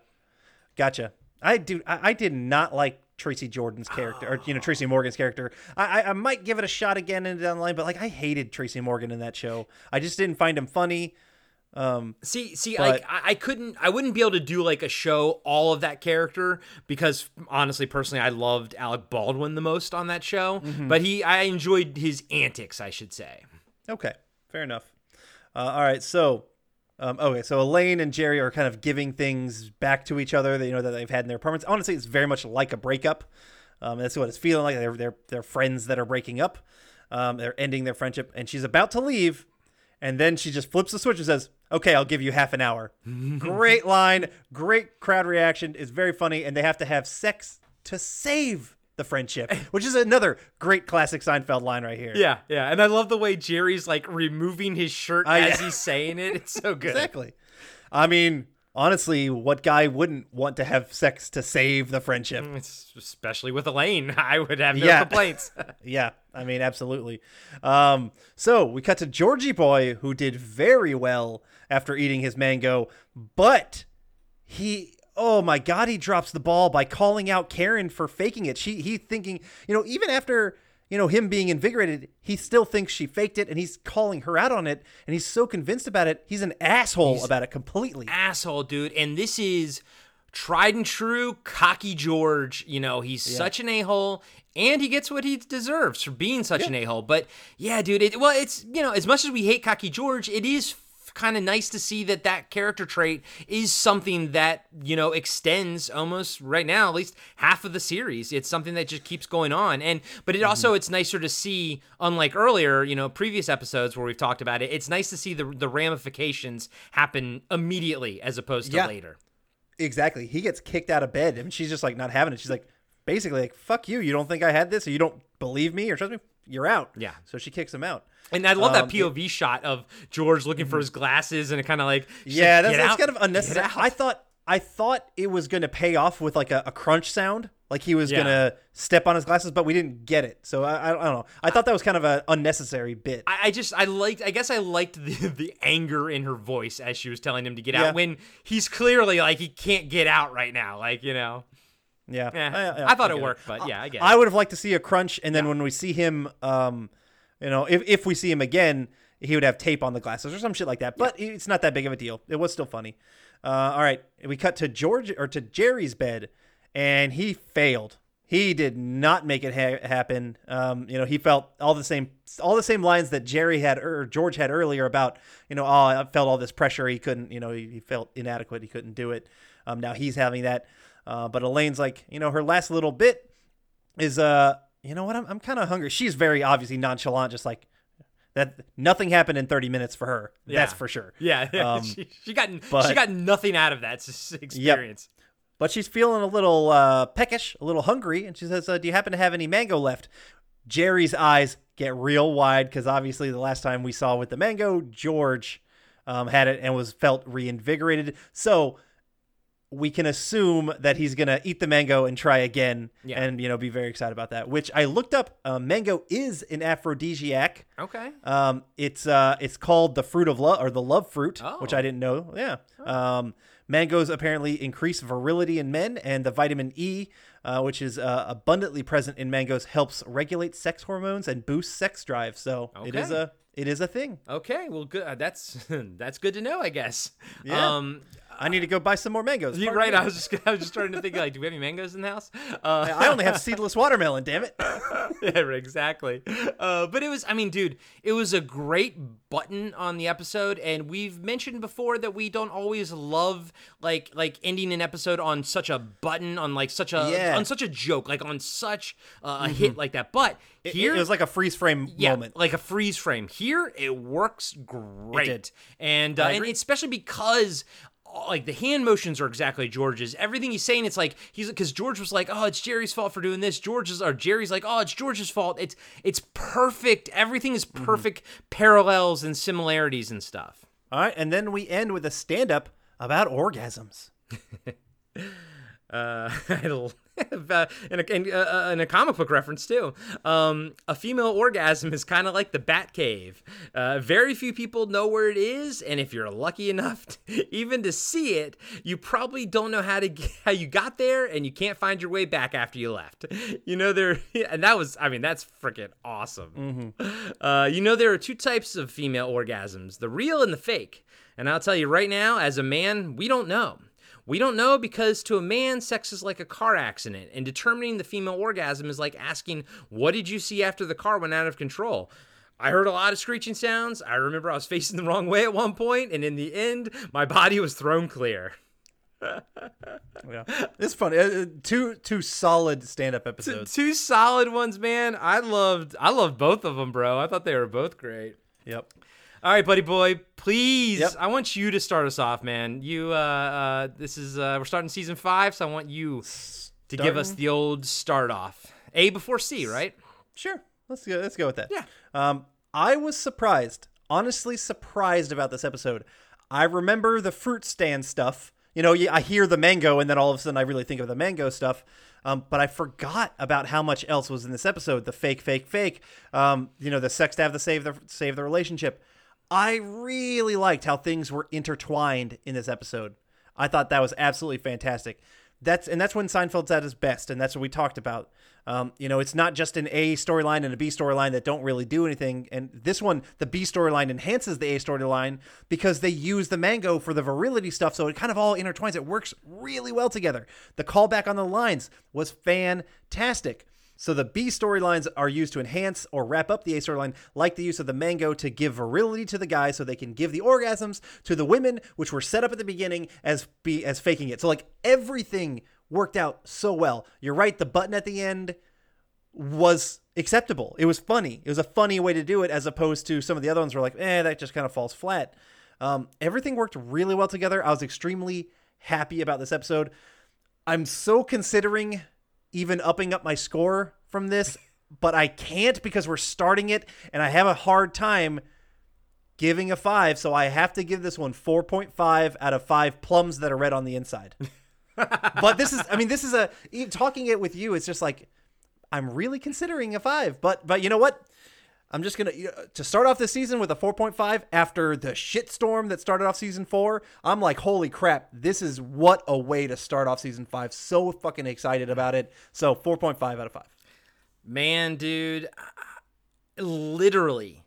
gotcha. I do. I, I did not like Tracy Jordan's character, or you know Tracy Morgan's character. I, I I might give it a shot again in down the line, but like I hated Tracy Morgan in that show. I just didn't find him funny. Um, See, see, But- like I, I couldn't, I wouldn't be able to do like a show all of that character because honestly, personally, I loved Alec Baldwin the most on that show. Mhm. But he, I enjoyed his antics, I should say. Okay, fair enough. Uh, all right, so um, okay, so Elaine and Jerry are kind of giving things back to each other that you know that they've had in their apartments. Honestly, it's very much like a breakup. Um, that's what it's feeling like. They're they're they're friends that are breaking up. Um, they're ending their friendship, and she's about to leave, and then she just flips the switch and says, "Okay, I'll give you half an hour." [laughs] great line, great crowd reaction. It's very funny, and they have to have sex to save the friendship, [laughs] which is another great classic Seinfeld line right here. Yeah, yeah, and I love the way Jerry's like removing his shirt I- as he's saying it. It's so [laughs] good. Exactly. I mean, honestly, what guy wouldn't want to have sex to save the friendship? It's especially with Elaine, [laughs] I would have no Yeah. complaints. yeah, I mean, absolutely. Um, so we cut to Georgie Boy, who did very well after eating his mango, but he. Oh my God! He drops the ball by calling out Karen for faking it. She he thinking, you know, even after you know him being invigorated, he still thinks she faked it, and he's calling her out on it, and he's so convinced about it. He's an asshole He's about it completely. asshole, dude. And this is tried and true cocky George. You know, he's Yeah. such an a hole. And he gets what he deserves for being such an a hole. But yeah, dude. It, well, it's you know, as much as we hate cocky George, it is kind of nice to see that that character trait is something that you know extends almost right now at least half of the series it's something that just keeps going on and but it also it's nicer to see unlike earlier you know previous episodes where we've talked about it it's nice to see the the ramifications happen immediately as opposed to Yeah. later Exactly. He gets kicked out of bed and she's just like not having it. She's like basically like fuck you. You don't think I had this or you don't believe me or trust me? You're out. Yeah. So she kicks him out. And I love Um, that POV shot of George looking for his glasses and it kind of like Yeah, that's, that's out, kind of unnecessary. I thought I thought it was going to pay off with like a, a crunch sound, like he was Yeah. going to step on his glasses, but we didn't get it. So I, I, don't know. I thought that was kind of an unnecessary bit. I, I just I liked I guess I liked the the anger in her voice as she was telling him to get Yeah. out when he's clearly like he can't get out right now like you know Yeah, Eh, I- I thought it worked, but yeah, I get I would have liked to see a crunch, and then when we see him, um, you know, if if we see him again, he would have tape on the glasses or some shit like that. But it's not that big of a deal. It was still funny. Uh, all right, we cut to George or to Jerry's bed, and he failed. He did not make it ha- happen. Um, you know, he felt all the same, all the same lines that Jerry had or George had earlier about, you know, oh, I felt all this pressure. He couldn't, you know, he, he felt inadequate. He couldn't do it. Um, now he's having that. Uh, but Elaine's like, you know, her last little bit is, uh, you know what? I'm, I'm kind of hungry. She's very obviously nonchalant, just like that. Nothing happened in 30 minutes for her. Yeah. That's for sure. yeah. [laughs] Um, she, she got but- she got nothing out of that experience But she's feeling a little uh, peckish, a little hungry, and she says, uh, "Do you happen to have any mango left?" Jerry's eyes get real wide because obviously the last time we saw with the mango, George um, had it and was felt reinvigorated. So we can assume that he's gonna eat the mango and try again, Yeah. and you know be very excited about that. Which I looked up. Uh, mango is an aphrodisiac. okay Um, it's uh, it's called the fruit of love or the love fruit, which Oh. I didn't know. Yeah. Um, mangoes apparently increase virility in men, and the vitamin E, uh, which is uh, abundantly present in mangoes, helps regulate sex hormones and boost sex drive. So it is a It is a thing. Okay, well, good. uh, That's [laughs] that's good to know, I guess. Yeah. Um, I need to go buy some more mangoes. you're right. me. I was just I was just trying to think like, do we have any mangoes in the house? Uh, I only have seedless watermelon. Damn it. [laughs] yeah, exactly. Uh, but it was, I mean, dude, it was a great button on the episode, and we've mentioned before that we don't always love like like ending an episode on such a button, on like such a Yeah. on such a joke, like on such uh, a hit like that. But It- here it was like a freeze frame yeah, moment. like a freeze frame. Here, it works great, did. and uh, and especially because. Like the hand motions are exactly George's. Everything he's saying, it's like he's because George was like, "Oh, it's Jerry's fault for doing this." George's or Jerry's like, "Oh, it's George's fault." It's it's perfect. Everything is Mm-hmm. perfect parallels and similarities and stuff. All right, and then we end with a stand up about orgasms. [laughs] uh, [laughs] uh, [laughs] in, a, in, uh, in a comic book reference too. Um, a female orgasm is kind of like the Bat Cave. Uh, very few people know where it is, and if you're lucky enough to, [laughs] even to see it, you probably don't know how to get, [laughs] how you got there, and you can't find your way back after you left. You know there, and that was I mean that's freaking awesome. Uh, you know there are two types of female orgasms: the real and the fake. And I'll tell you right now, as a man, we don't know. We don't know because to a man, sex is like a car accident, and determining the female orgasm is like asking, What did you see after the car went out of control? I heard a lot of screeching sounds. I remember I was facing the wrong way at one point, and in the end, my body was thrown clear. [laughs] Yeah, it's funny. Uh, uh, two two solid stand up episodes. Two solid ones, man. I loved I loved both of them, bro. I thought they were both great. Yep. All right, buddy boy. Please, Yep. I want you to start us off, man. You, uh, uh this is uh, we're starting season five, so I want you to give us the old start off. A before C, right? Sure. Let's go. Let's go with that. Yeah. Um, I was surprised, honestly surprised about this episode. I remember the fruit stand stuff. You know, I hear the mango, and then all of a sudden I really think of the mango stuff. Um, but I forgot about how much else was in this episode. The fake, fake, fake. Um, you know, the sex to have to save the save the relationship. I really liked how things were intertwined in this episode. I thought that was absolutely fantastic. That's and that's when Seinfeld's at his best, and that's what we talked about. Um, you know, it's not just an A storyline and a B storyline that don't really do anything. And this one, the B storyline enhances the A storyline because they use the mango for the virility stuff, so it kind of all intertwines. It works really well together. The callback on the lines was fantastic. So the B storylines are used to enhance or wrap up the A storyline, like the use of the mango to give virility to the guys, so they can give the orgasms to the women, which were set up at the beginning as be as faking it. So like everything worked out so well. You're right. The button at the end was acceptable. It was funny. It was a funny way to do it, as opposed to some of the other ones were like, eh, that just kind of falls flat. Um, everything worked really well together. I was extremely happy about this episode. I'm so considering even upping up my score from this, [laughs] but I can't because we're starting it and I have a hard time giving a five. So I have to give this one 4.5 out of five plums that are red on the inside. [laughs] but this is, I mean, this is a, talking it with you, it's just like, I'm really considering a five, but, but you know what? I'm just gonna you know, to start off this season with a 4.5 after the shitstorm that started off season four. I'm like, holy crap! This is what a way to start off season five. So fucking excited about it. So 4.5 out of five. Man, dude, literally,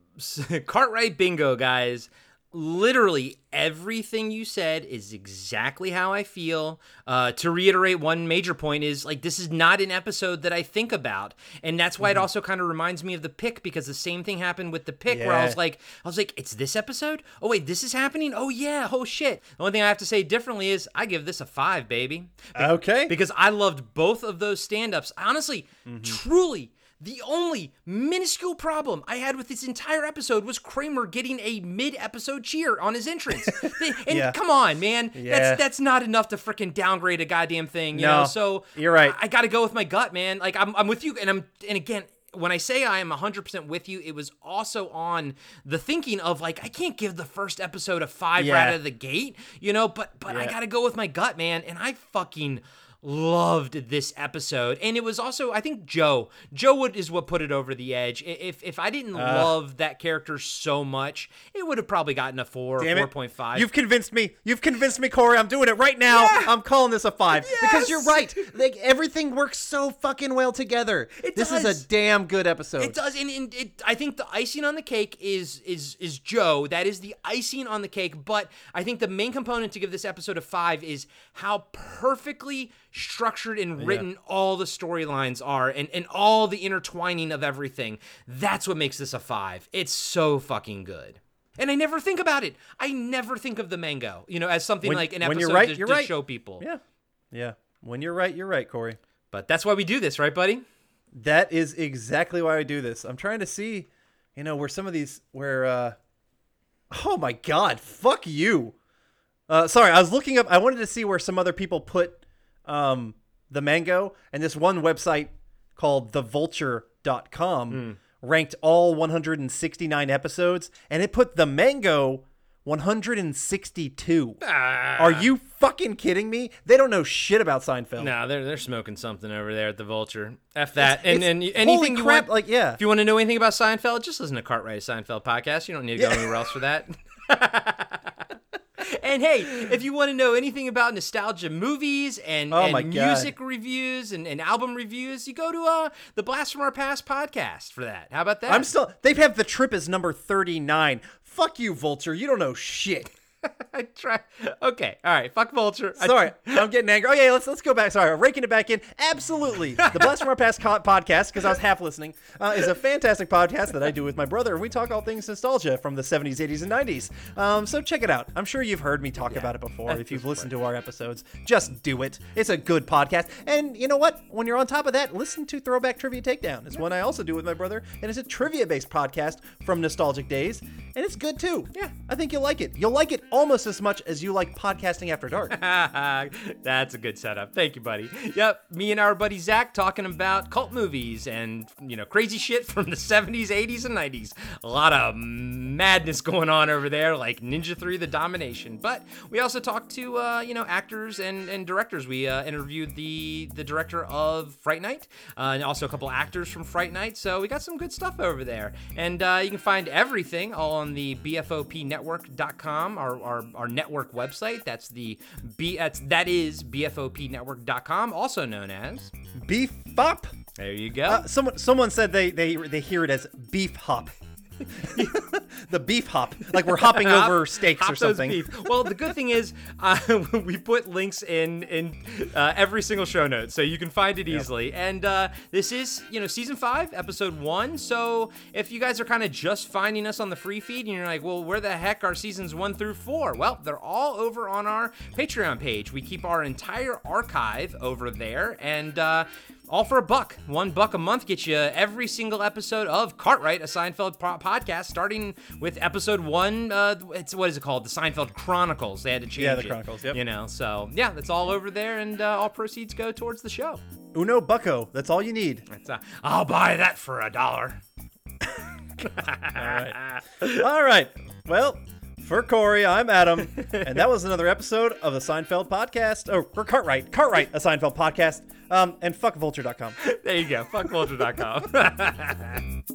[laughs] Cartwright bingo, guys. Literally everything you said is exactly how I feel. Uh, to reiterate, one major point is like this is not an episode that I think about, and that's why it also kind of reminds me of the pick because the same thing happened with the pick where I was like, I was like, it's this episode. Oh wait, this is happening. Oh yeah. Oh shit. The only thing I have to say differently is I give this a five, baby. Be- Okay. Because I loved both of those stand-ups. Honestly, truly. The only minuscule problem I had with this entire episode was Kramer getting a mid-episode cheer on his entrance. [laughs] And Yeah. come on, man, Yeah. that's that's not enough to freaking downgrade a goddamn thing, you No, know. So you're right. I, I got to go with my gut, man. Like I'm, I'm with you, and I'm, and again, when I say I am 100% with you, it was also on the thinking of like I can't give the first episode a five Yeah. right out of the gate, you know. But but I got to go with my gut, man, and I fucking loved this episode, and it was also I think Joe. Joe Wood is what put it over the edge. If if I didn't Uh. love that character so much, it would have probably gotten a four, four point. You've convinced me. You've convinced me, Corey. I'm doing it right now. I'm calling this a five because you're right. Like everything works so fucking well together. It this does. is a damn good episode. It does, and, and it, I think the icing on the cake is is is Joe. That is the icing on the cake. But I think the main component to give this episode a five is how perfectly structured and written all the storylines are, and and all the intertwining of everything. That's what makes this a five. It's so fucking good. And I never think about it. I never think of the mango, you know, as something When- like an episode you're right, to, you're to right. show people. Yeah. Yeah. When you're right, you're right, Corey. But that's why we do this, right, buddy? That is exactly why I do this. I'm trying to see, you know, where some of these where uh Oh my god, fuck you. Uh sorry, I was looking up I wanted to see where some other people put um the mango and this one website called thevulture.com Hmm. ranked all 169 episodes and it put the mango 162. Are you fucking kidding me? They don't know shit about Seinfeld. No, they're they're smoking something over there at the Vulture. F that. and it's- and holy anything you crap, want, like, yeah. If you want to know anything about Seinfeld, just listen to Cartwright Seinfeld podcast. You don't need to go Yeah. anywhere else for that. [laughs] and hey, if you want to know anything about nostalgia movies and, Oh and music reviews and, and album reviews, you go to uh the Blast from Our Past podcast for that. How about that? I'm still. They have had the trip as number 39. Fuck you, Vulture. You don't know shit. [laughs] I try. Okay, all right. Fuck Vulture. I- Sorry, [laughs] I'm getting angry. Oh yeah, let's let's go back. Sorry, I'm raking it back in. Absolutely, the Blast from Our Past co- podcast because I was half listening uh, is a fantastic podcast that I do with my brother. We talk all things nostalgia from the 70s, 80s, and 90s. Um, so check it out. I'm sure you've heard me talk about it before. If you've listened to our episodes, just do it. It's a good podcast. And you know what? When you're on top of that, listen to Throwback Trivia Takedown. It's one I also do with my brother, and it's a trivia-based podcast from nostalgic days, and it's good too. Yeah, I think you'll like it. You'll like it almost as much as you like podcasting after dark. [laughs] That's a good setup. Thank you, buddy. Yep, me and our buddy Zach talking about cult movies and you know crazy shit from the 70s, 80s, and 90s. A lot of madness going on over there, like Ninja 3: The Domination. But we also talked to uh, you know actors and, and directors. We uh, interviewed the the director of Fright Night uh, and also a couple actors from Fright Night. So we got some good stuff over there. And uh, you can find everything all on the BFOPnetwork.com, our, our, our network website. That's the B. That's that is BFOPnetwork.com, also known as Beef Bop. There you go. Uh, someone someone said they they they hear it as beef hop. [laughs] the beef hop, like we're hopping Hop- over steaks or something. beef. Well, the good thing is uh, [laughs] we put links in in uh, every single show note, so you can find it easily. And uh, this is you know season five, episode one. So if you guys are kind of just finding us on the free feed and you're like, well, where the heck are seasons one through four? Well, they're all over on our Patreon page. We keep our entire archive over there, and. All for a buck. One buck a month gets you every single episode of Cartwright, a Seinfeld po- podcast, starting with episode one. Uh, it's what is it called? The Seinfeld Chronicles. They had to change Yeah, the it, Chronicles, yep. You know, so yeah, that's all over there, and uh, all proceeds go towards the show. Uno bucko. That's all you need. That's, uh, I'll buy that for a dollar. [laughs] all right. All right. Well, for Corey, I'm Adam, and that was another episode of the Seinfeld podcast. Oh, for Cartwright, Cartwright, a Seinfeld podcast. Um, and fuck vulture.com. There you go. Fuckvulture.com. [laughs]